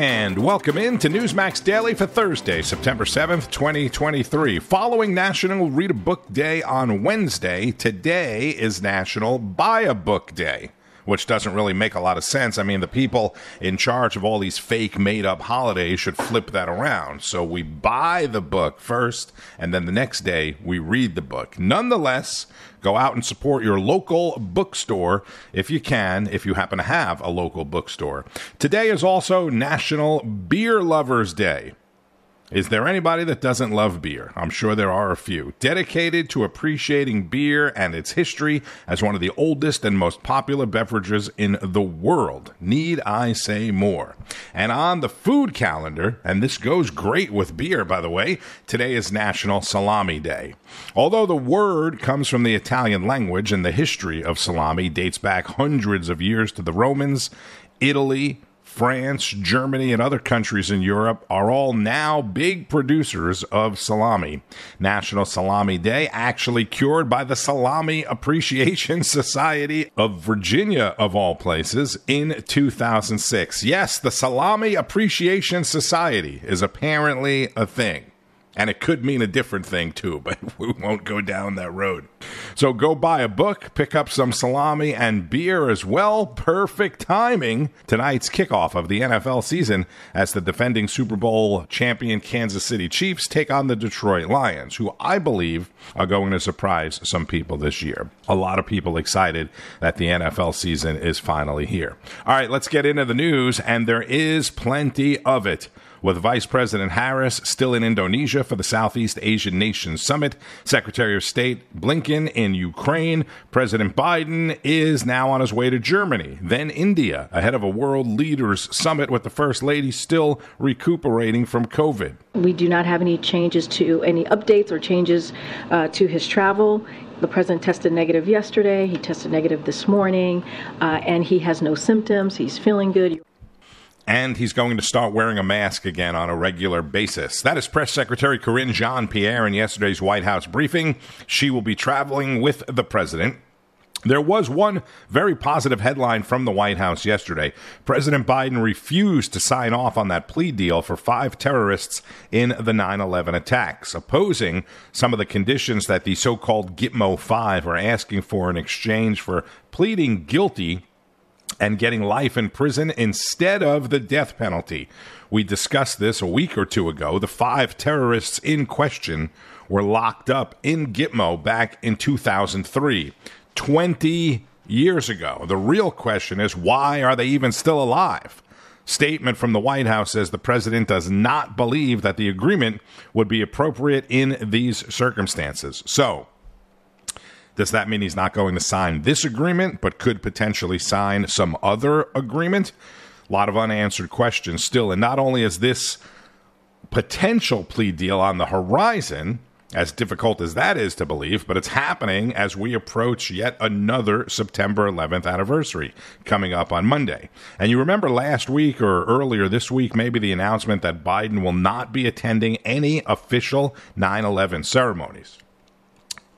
And welcome in to Newsmax Daily for Thursday, September 7th, 2023. Following National Read a Book Day on Wednesday, today is National Buy a Book Day which doesn't really make a lot of sense. I mean, the people in charge of all these fake made up holidays should flip that around. So we buy the book first, and then the next day we read the book. Nonetheless, go out and support your local bookstore if you can, if you happen to have a local bookstore. Today is also National Beer Lovers Day. Is there anybody that doesn't love beer? I'm sure there are a few. Dedicated to appreciating beer and its history as one of the oldest and most popular beverages in the world. Need I say more? And on the food calendar, and this goes great with beer, by the way, today is National Salami Day. Although the word comes from the Italian language and the history of salami dates back hundreds of years to the Romans, Italy, France, Germany, and other countries in Europe are all now big producers of salami. National Salami Day actually cured by the Salami Appreciation Society of Virginia, of all places, in 2006. Yes, the Salami Appreciation Society is apparently a thing. And it could mean a different thing too, but we won't go down that road. So go buy a book, pick up some salami and beer as well. Perfect timing. Tonight's kickoff of the NFL season as the defending Super Bowl champion Kansas City Chiefs take on the Detroit Lions, who I believe are going to surprise some people this year. A lot of people excited that the NFL season is finally here. All right, let's get into the news, and there is plenty of it with Vice President Harris still in Indonesia for the Southeast Asian Nations Summit, Secretary of State Blinken in Ukraine, President Biden is now on his way to Germany, then India, ahead of a world leaders summit with the First Lady still recuperating from COVID. We do not have any changes to any updates or changes uh, to his travel. The president tested negative yesterday. He tested negative this morning, uh, and he has no symptoms. He's feeling good and he's going to start wearing a mask again on a regular basis. That is Press Secretary Karine Jean Pierre in yesterday's White House briefing. She will be traveling with the president. There was one very positive headline from the White House yesterday. President Biden refused to sign off on that plea deal for five terrorists in the 9 11 attacks, opposing some of the conditions that the so called Gitmo 5 are asking for in exchange for pleading guilty and getting life in prison instead of the death penalty. We discussed this a week or two ago. The five terrorists in question were locked up in Gitmo back in 2003, 20 years ago. The real question is why are they even still alive? Statement from the White House says the president does not believe that the agreement would be appropriate in these circumstances. So, does that mean he's not going to sign this agreement, but could potentially sign some other agreement? A lot of unanswered questions still. And not only is this potential plea deal on the horizon, as difficult as that is to believe, but it's happening as we approach yet another September 11th anniversary coming up on Monday. And you remember last week or earlier this week, maybe the announcement that Biden will not be attending any official 9 11 ceremonies.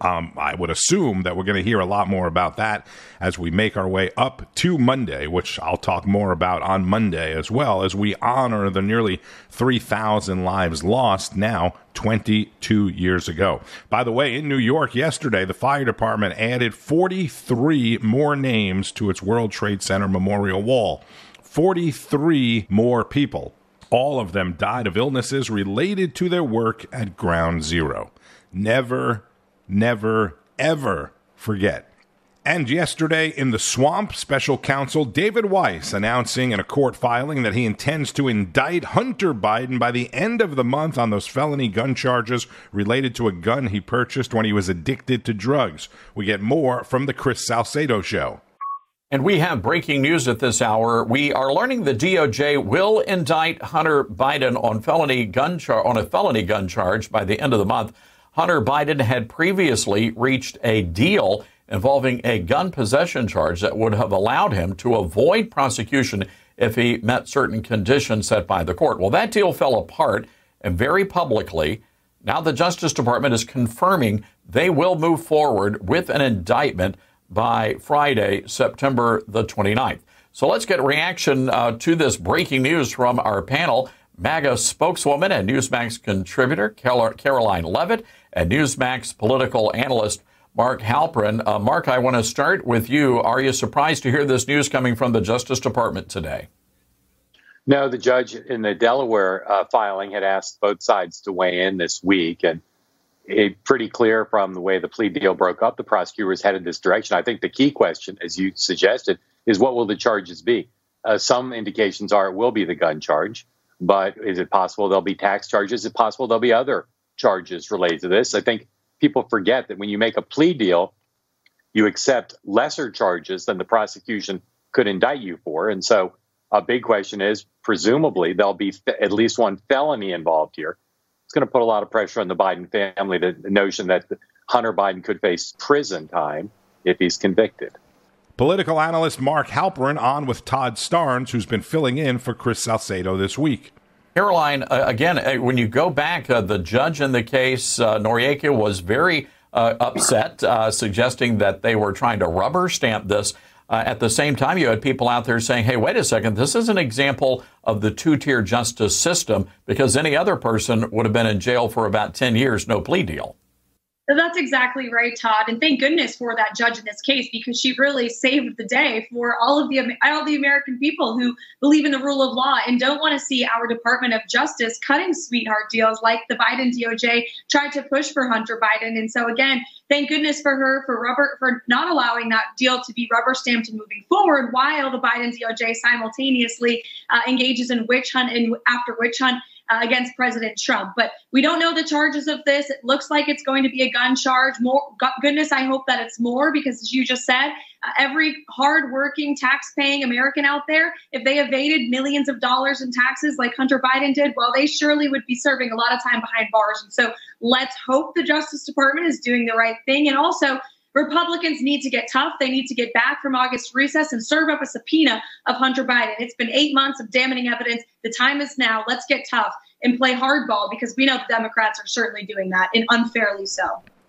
Um, I would assume that we're going to hear a lot more about that as we make our way up to Monday, which I'll talk more about on Monday as well as we honor the nearly 3,000 lives lost now 22 years ago. By the way, in New York yesterday, the fire department added 43 more names to its World Trade Center memorial wall. 43 more people. All of them died of illnesses related to their work at Ground Zero. Never never, ever forget. And yesterday in the swamp, special counsel David Weiss announcing in a court filing that he intends to indict Hunter Biden by the end of the month on those felony gun charges related to a gun he purchased when he was addicted to drugs. We get more from the Chris Salcedo show. And we have breaking news at this hour. We are learning the DOJ will indict Hunter Biden on felony gun char- on a felony gun charge by the end of the month. Hunter Biden had previously reached a deal involving a gun possession charge that would have allowed him to avoid prosecution if he met certain conditions set by the court. Well, that deal fell apart, and very publicly, now the Justice Department is confirming they will move forward with an indictment by Friday, September the 29th. So let's get reaction uh, to this breaking news from our panel. MAGA spokeswoman and Newsmax contributor Karoline Leavitt and Newsmax political analyst Mark Halperin. Uh, Mark, I want to start with you. Are you surprised to hear this news coming from the Justice Department today? No, the judge in the Delaware uh, filing had asked both sides to weigh in this week, and it pretty clear from the way the plea deal broke up, the prosecutors headed this direction. I think the key question, as you suggested, is what will the charges be? Uh, some indications are it will be the gun charge, but is it possible there'll be tax charges? Is it possible there'll be other charges related to this? I think people forget that when you make a plea deal, you accept lesser charges than the prosecution could indict you for. And so a big question is presumably there'll be at least one felony involved here. It's going to put a lot of pressure on the Biden family, the, notion that Hunter Biden could face prison time if he's convicted. Political analyst Mark Halperin on with Todd Starnes, who's been filling in for Chris Salcedo this week. Caroline, uh, again, uh, when you go back, uh, the judge in the case, uh, Noreika, was very uh, upset, suggesting that they were trying to rubber stamp this. at the same time, you had people out there saying, hey, wait a second, this is an example of the two tier justice system because any other person would have been in jail for about 10 years, no plea deal. That's exactly right, Todd. And thank goodness for that judge in this case because she really saved the day for all of the all the American people who believe in the rule of law and don't want to see our Department of Justice cutting sweetheart deals like the Biden DOJ tried to push for Hunter Biden. And so again, thank goodness for her for rubber for not allowing that deal to be rubber stamped and moving forward while the Biden DOJ simultaneously uh, engages in witch hunt and after witch hunt uh, against President Trump. But we don't know the charges of this. It looks like it's going to be a gun charge. More goodness, I hope that it's more because, as you just said, uh, every hardworking, tax-paying American out there, if they evaded millions of dollars in taxes like Hunter Biden did, well, they surely would be serving a lot of time behind bars. And so, let's hope the Justice Department is doing the right thing, and also Republicans need to get tough. They need to get back from August recess and serve up a subpoena of Hunter Biden. It's been eight months of damning evidence. The time is now. Let's get tough and play hardball because we know the Democrats are certainly doing that and unfairly so.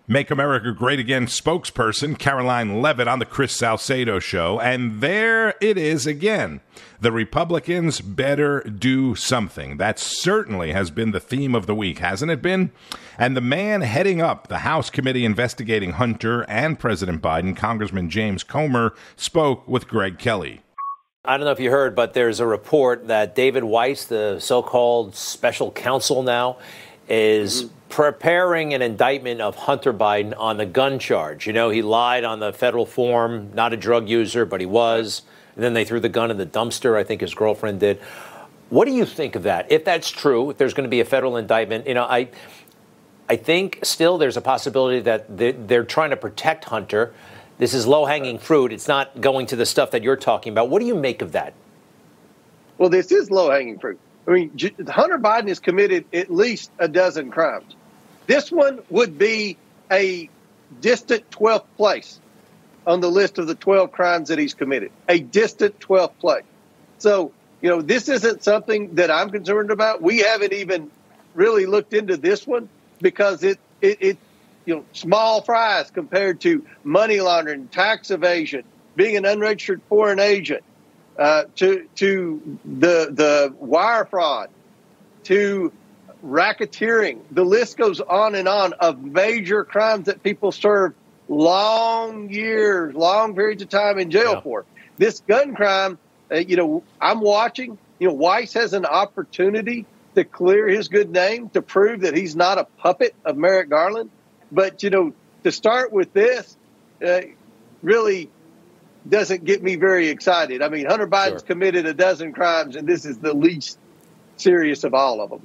Make America Great Again spokesperson Karoline Leavitt on the Chris Salcedo show. And there it is again. The Republicans better do something. That certainly has been the theme of the week, hasn't it been? And the man heading up the House committee investigating Hunter and President Biden, Congressman James Comer, spoke with Greg Kelly. I don't know if you heard, but there's a report that David Weiss, the so called special counsel now, is. Preparing an indictment of Hunter Biden on the gun charge. You know, he lied on the federal form, not a drug user, but he was. And then they threw the gun in the dumpster, I think his girlfriend did. What do you think of that? If that's true, if there's going to be a federal indictment, you know, I, I think still there's a possibility that they're trying to protect Hunter. This is low hanging fruit. It's not going to the stuff that you're talking about. What do you make of that? Well, this is low hanging fruit. I mean, Hunter Biden has committed at least a dozen crimes. This one would be a distant 12th place on the list of the 12 crimes that he's committed, a distant 12th place. So, you know, this isn't something that I'm concerned about. We haven't even really looked into this one because it, it, it you know, small fries compared to money laundering, tax evasion, being an unregistered foreign agent, uh, to to the the wire fraud, to racketeering. The list goes on and on of major crimes that people serve long years, long periods of time in jail yeah. for. This gun crime, uh, you know, I'm watching. You know, Weiss has an opportunity to clear his good name to prove that he's not a puppet of Merrick Garland. But you know, to start with this, uh, really doesn't get me very excited. I mean, Hunter Biden's sure. committed a dozen crimes, and this is the least serious of all of them.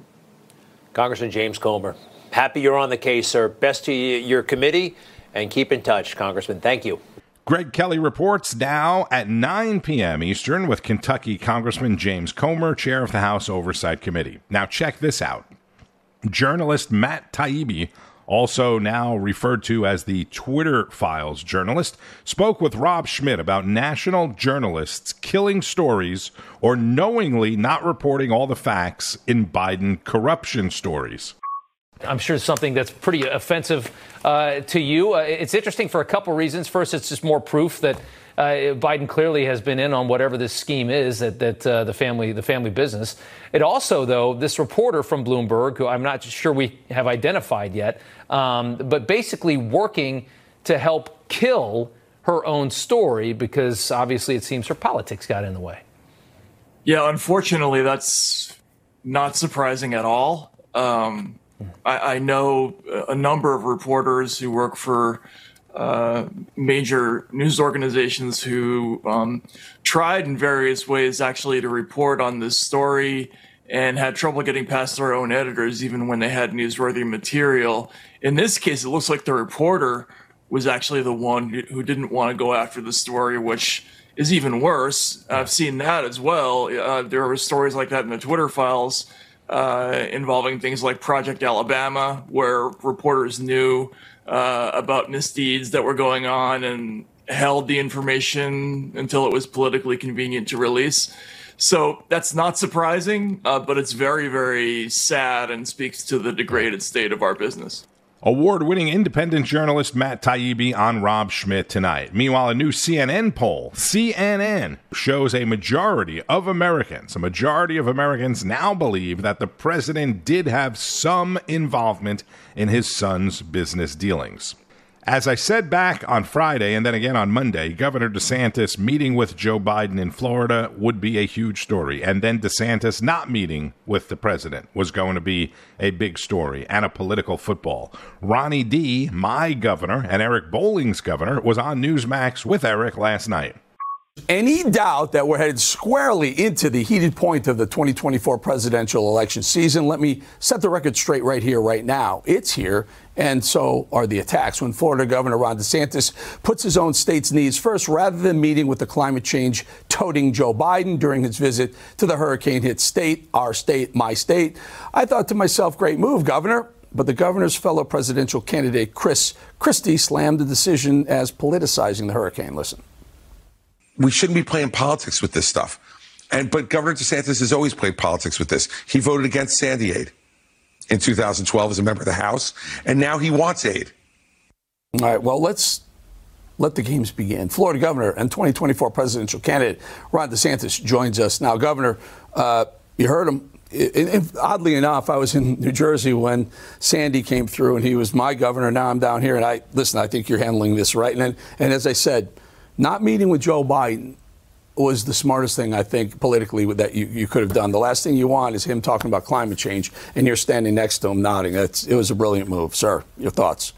Congressman James Comer, happy you're on the case, sir. Best to your committee, and keep in touch, Congressman. Thank you. Greg Kelly reports now at 9 p.m. Eastern with Kentucky Congressman James Comer, chair of the House Oversight Committee. Now, check this out. Journalist Matt Taibbi also now referred to as the Twitter Files journalist, spoke with Rob Schmitt about national journalists killing stories or knowingly not reporting all the facts in Biden corruption stories. I'm sure something that's pretty offensive uh, to you. Uh, it's interesting for a couple reasons. First, it's just more proof that uh, Biden clearly has been in on whatever this scheme is that that uh, the family the family business. It also, though, this reporter from Bloomberg, who I'm not sure we have identified yet, um, but basically working to help kill her own story because obviously it seems her politics got in the way. Yeah, unfortunately, that's not surprising at all. Um, I, I, know a number of reporters who work for uh, major news organizations who um, tried in various ways actually to report on this story and had trouble getting past their own editors even when they had newsworthy material. In this case, it looks like the reporter was actually the one who didn't want to go after the story, which is even worse. I've seen that as well. Uh, there were stories like that in the Twitter files uh, involving things like Project Alabama, where reporters knew uh, about misdeeds that were going on and held the information until it was politically convenient to release. So that's not surprising, uh, but it's very, very sad and speaks to the degraded state of our business. Award winning independent journalist Matt Taibbi on Rob Schmitt tonight. Meanwhile, a new CNN poll, CNN, shows a majority of Americans, a majority of Americans now believe that the president did have some involvement in his son's business dealings. As I said back on Friday and then again on Monday, Governor DeSantis meeting with Joe Biden in Florida would be a huge story. And then DeSantis not meeting with the president was going to be a big story and a political football. Ronnie D., my governor, and Eric Bolling's governor, was on Newsmax with Eric last night. Any doubt that we're headed squarely into the heated point of the 2024 presidential election season? Let me set the record straight right here, right now. It's here, and so are the attacks. When Florida Governor Ron DeSantis puts his own state's needs first rather than meeting with the climate change toting Joe Biden during his visit to the hurricane hit state, our state, my state, I thought to myself, great move, Governor. But the governor's fellow presidential candidate, Chris Christie, slammed the decision as politicizing the hurricane. Listen we shouldn't be playing politics with this stuff. And but Governor DeSantis has always played politics with this. He voted against Sandy aid in 2012 as a member of the House, and now he wants aid. All right. Well, let's let the games begin. Florida Governor and 2024 presidential candidate Ron DeSantis joins us now. Governor, uh, you heard him. oddly enough, I was in New Jersey when Sandy came through, and he was my governor. Now I'm down here, and I listen. I think you're handling this right. And and as I said not meeting with Joe Biden was the smartest thing I think politically that you, you could have done. The last thing you want is him talking about climate change and you're standing next to him nodding. It was a brilliant move, sir. Your thoughts?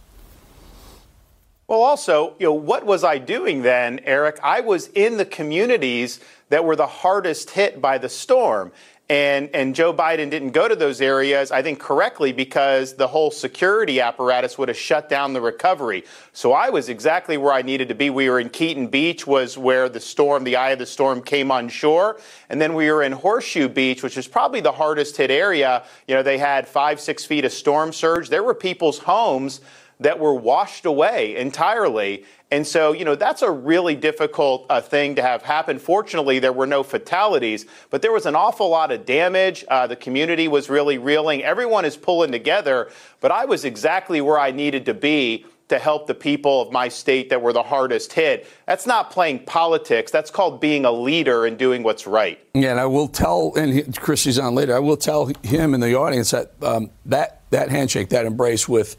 Well, also, you know, what was I doing then, Eric? I was in the communities that were the hardest hit by the storm. And, and Joe Biden didn't go to those areas, I think correctly, because the whole security apparatus would have shut down the recovery. So I was exactly where I needed to be. We were in Keaton Beach, was where the storm, the eye of the storm came on shore. And then we were in Horseshoe Beach, which is probably the hardest hit area. You know, they had five, six feet of storm surge. There were people's homes that were washed away entirely. And so, you know, that's a really difficult uh, thing to have happen. Fortunately, there were no fatalities, but there was an awful lot of damage. Uh, the community was really reeling. Everyone is pulling together, but I was exactly where I needed to be to help the people of my state that were the hardest hit. That's not playing politics. That's called being a leader and doing what's right. Yeah, and I will tell, and Chris is on later. I will tell him in the audience that um, that that handshake, that embrace with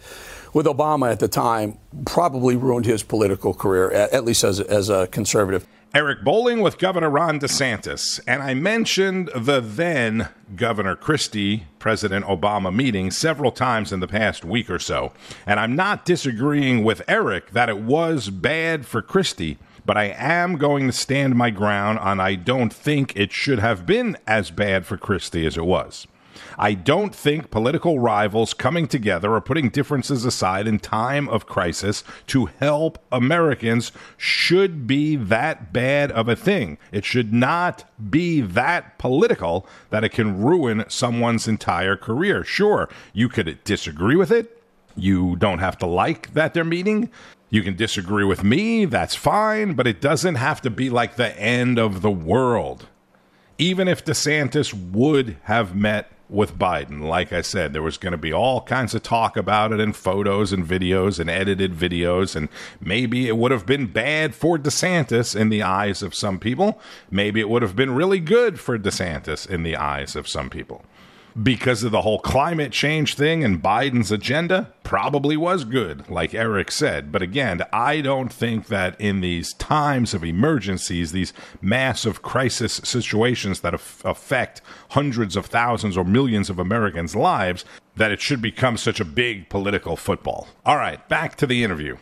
with Obama at the time probably ruined his political career, at least as, as a conservative. Eric Bolling with Governor Ron DeSantis. And I mentioned the then Governor Christie, President Obama meeting several times in the past week or so. And I'm not disagreeing with Eric that it was bad for Christie, but I am going to stand my ground on I don't think it should have been as bad for Christie as it was. I don't think political rivals coming together or putting differences aside in time of crisis to help Americans should be that bad of a thing. It should not be that political that it can ruin someone's entire career. Sure, you could disagree with it. You don't have to like that they're meeting. You can disagree with me, that's fine, but it doesn't have to be like the end of the world. Even if DeSantis would have met with Biden. Like I said, there was going to be all kinds of talk about it and photos and videos and edited videos. And maybe it would have been bad for DeSantis in the eyes of some people. Maybe it would have been really good for DeSantis in the eyes of some people because of the whole climate change thing and Biden's agenda probably was good, like Eric said. But again, I don't think that in these times of emergencies, these massive crisis situations that affect hundreds of thousands or millions of Americans' lives, that it should become such a big political football. All right, back to the interview.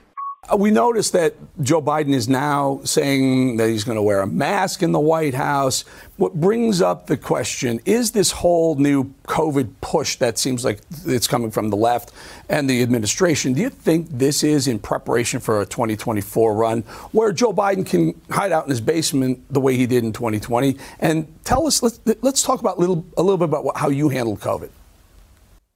Uh, we noticed that Joe Biden is now saying that he's going to wear a mask in the White House. What brings up the question is this whole new COVID push that seems like it's coming from the left and the administration. Do you think this is in preparation for a 2024 run where Joe Biden can hide out in his basement the way he did in 2020? And tell us, let's, let's talk about little, a little bit about how you handled COVID.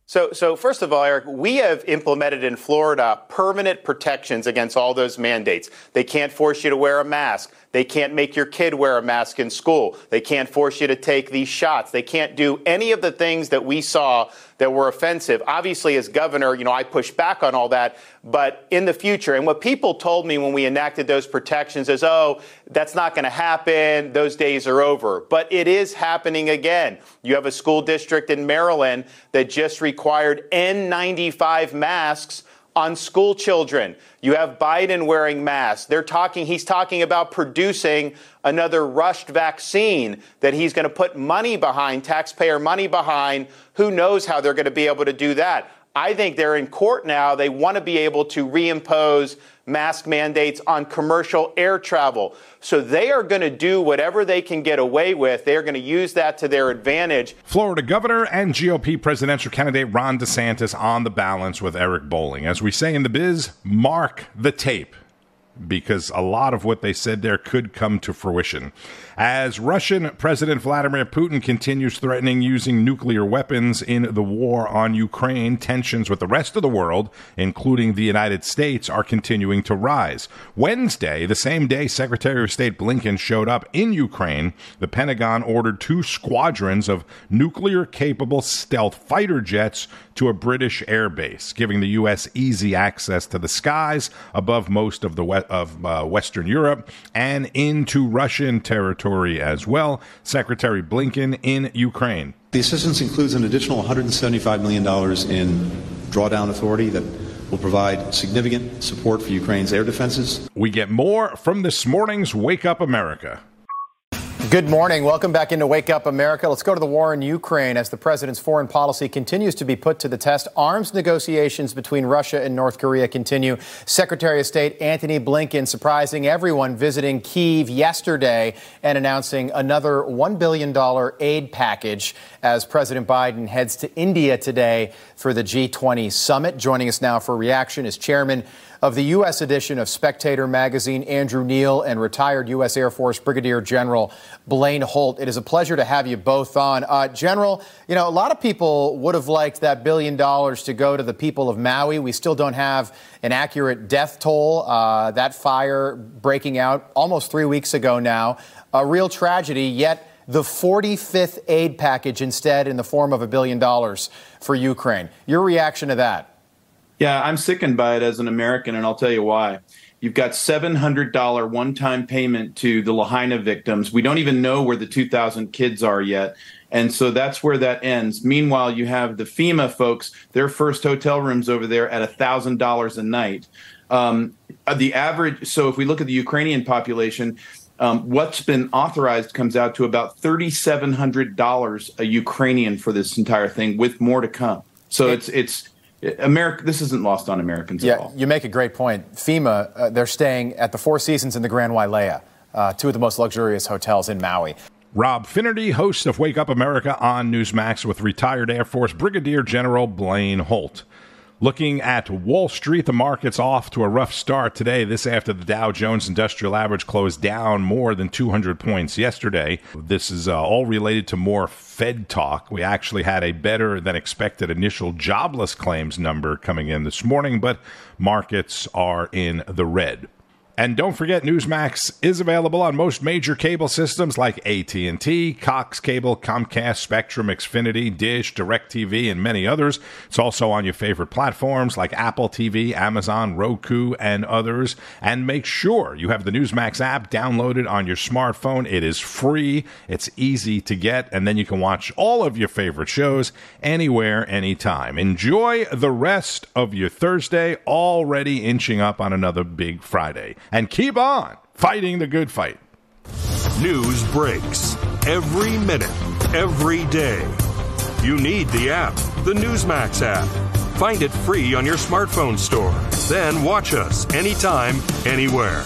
So, so first of all, Eric, we have implemented in Florida permanent protections against all those mandates. They can't force you to wear a mask. They can't make your kid wear a mask in school. They can't force you to take these shots. They can't do any of the things that we saw that were offensive. Obviously, as governor, you know, I pushed back on all that, but in the future, and what people told me when we enacted those protections is, oh, that's not going to happen. Those days are over. But it is happening again. You have a school district in Maryland that just required N95 masks on school children. You have Biden wearing masks. They're talking, he's talking about producing another rushed vaccine that he's going to put money behind, taxpayer money behind. Who knows how they're going to be able to do that? I think they're in court now. They want to be able to reimpose mask mandates on commercial air travel. So they are going to do whatever they can get away with. They're going to use that to their advantage. Florida governor and GOP presidential candidate Ron DeSantis on the balance with Eric Bolling. As we say in the biz, mark the tape because a lot of what they said there could come to fruition. As Russian President Vladimir Putin continues threatening using nuclear weapons in the war on Ukraine, tensions with the rest of the world, including the United States, are continuing to rise. Wednesday, the same day Secretary of State Blinken showed up in Ukraine, the Pentagon ordered two squadrons of nuclear capable stealth fighter jets to a British airbase, giving the U.S. easy access to the skies above most of the we- of uh, Western Europe and into Russian territory as well. Secretary Blinken in Ukraine. The assistance includes an additional $175 million in drawdown authority that will provide significant support for Ukraine's air defenses. We get more from this morning's Wake Up America. Good morning. Welcome back into Wake Up America. Let's go to the war in Ukraine as the president's foreign policy continues to be put to the test. Arms negotiations between Russia and North Korea continue. Secretary of State Antony Blinken surprising everyone visiting Kiev yesterday and announcing another $1 billion aid package as President Biden heads to India today for the G20 summit. Joining us now for reaction is Chairman of the U.S. edition of Spectator magazine, Andrew Neil, and retired U.S. Air Force Brigadier General Blaine Holt. It is a pleasure to have you both on. Uh, General, you know, a lot of people would have liked that billion dollars to go to the people of Maui. We still don't have an accurate death toll. Uh, that fire breaking out almost three weeks ago now. A real tragedy, yet the 45th aid package instead in the form of a billion dollars for Ukraine. Your reaction to that? Yeah, I'm sickened by it as an American, and I'll tell you why. You've got $700 one time payment to the Lahaina victims. We don't even know where the 2,000 kids are yet. And so that's where that ends. Meanwhile, you have the FEMA folks, their first hotel rooms over there at $1,000 a night. Um, the average, so if we look at the Ukrainian population, um, what's been authorized comes out to about $3,700 a Ukrainian for this entire thing, with more to come. So it's it's America, this isn't lost on Americans yeah, at all. You make a great point. FEMA, uh, they're staying at the Four Seasons in the Grand Wailea, uh, two of the most luxurious hotels in Maui. Rob Finnerty, host of Wake Up America on Newsmax with retired Air Force Brigadier General Blaine Holt. Looking at Wall Street, the market's off to a rough start today. This after the Dow Jones Industrial Average closed down more than 200 points yesterday. This is uh, all related to more Fed talk. We actually had a better than expected initial jobless claims number coming in this morning, but markets are in the red. And don't forget, Newsmax is available on most major cable systems like AT&T, Cox Cable, Comcast, Spectrum, Xfinity, Dish, DirecTV, and many others. It's also on your favorite platforms like Apple TV, Amazon, Roku, and others. And make sure you have the Newsmax app downloaded on your smartphone. It is free, it's easy to get, and then you can watch all of your favorite shows anywhere, anytime. Enjoy the rest of your Thursday, already inching up on another big Friday and keep on fighting the good fight. News breaks every minute, every day. You need the app, the Newsmax app. Find it free on your smartphone store. Then watch us anytime, anywhere.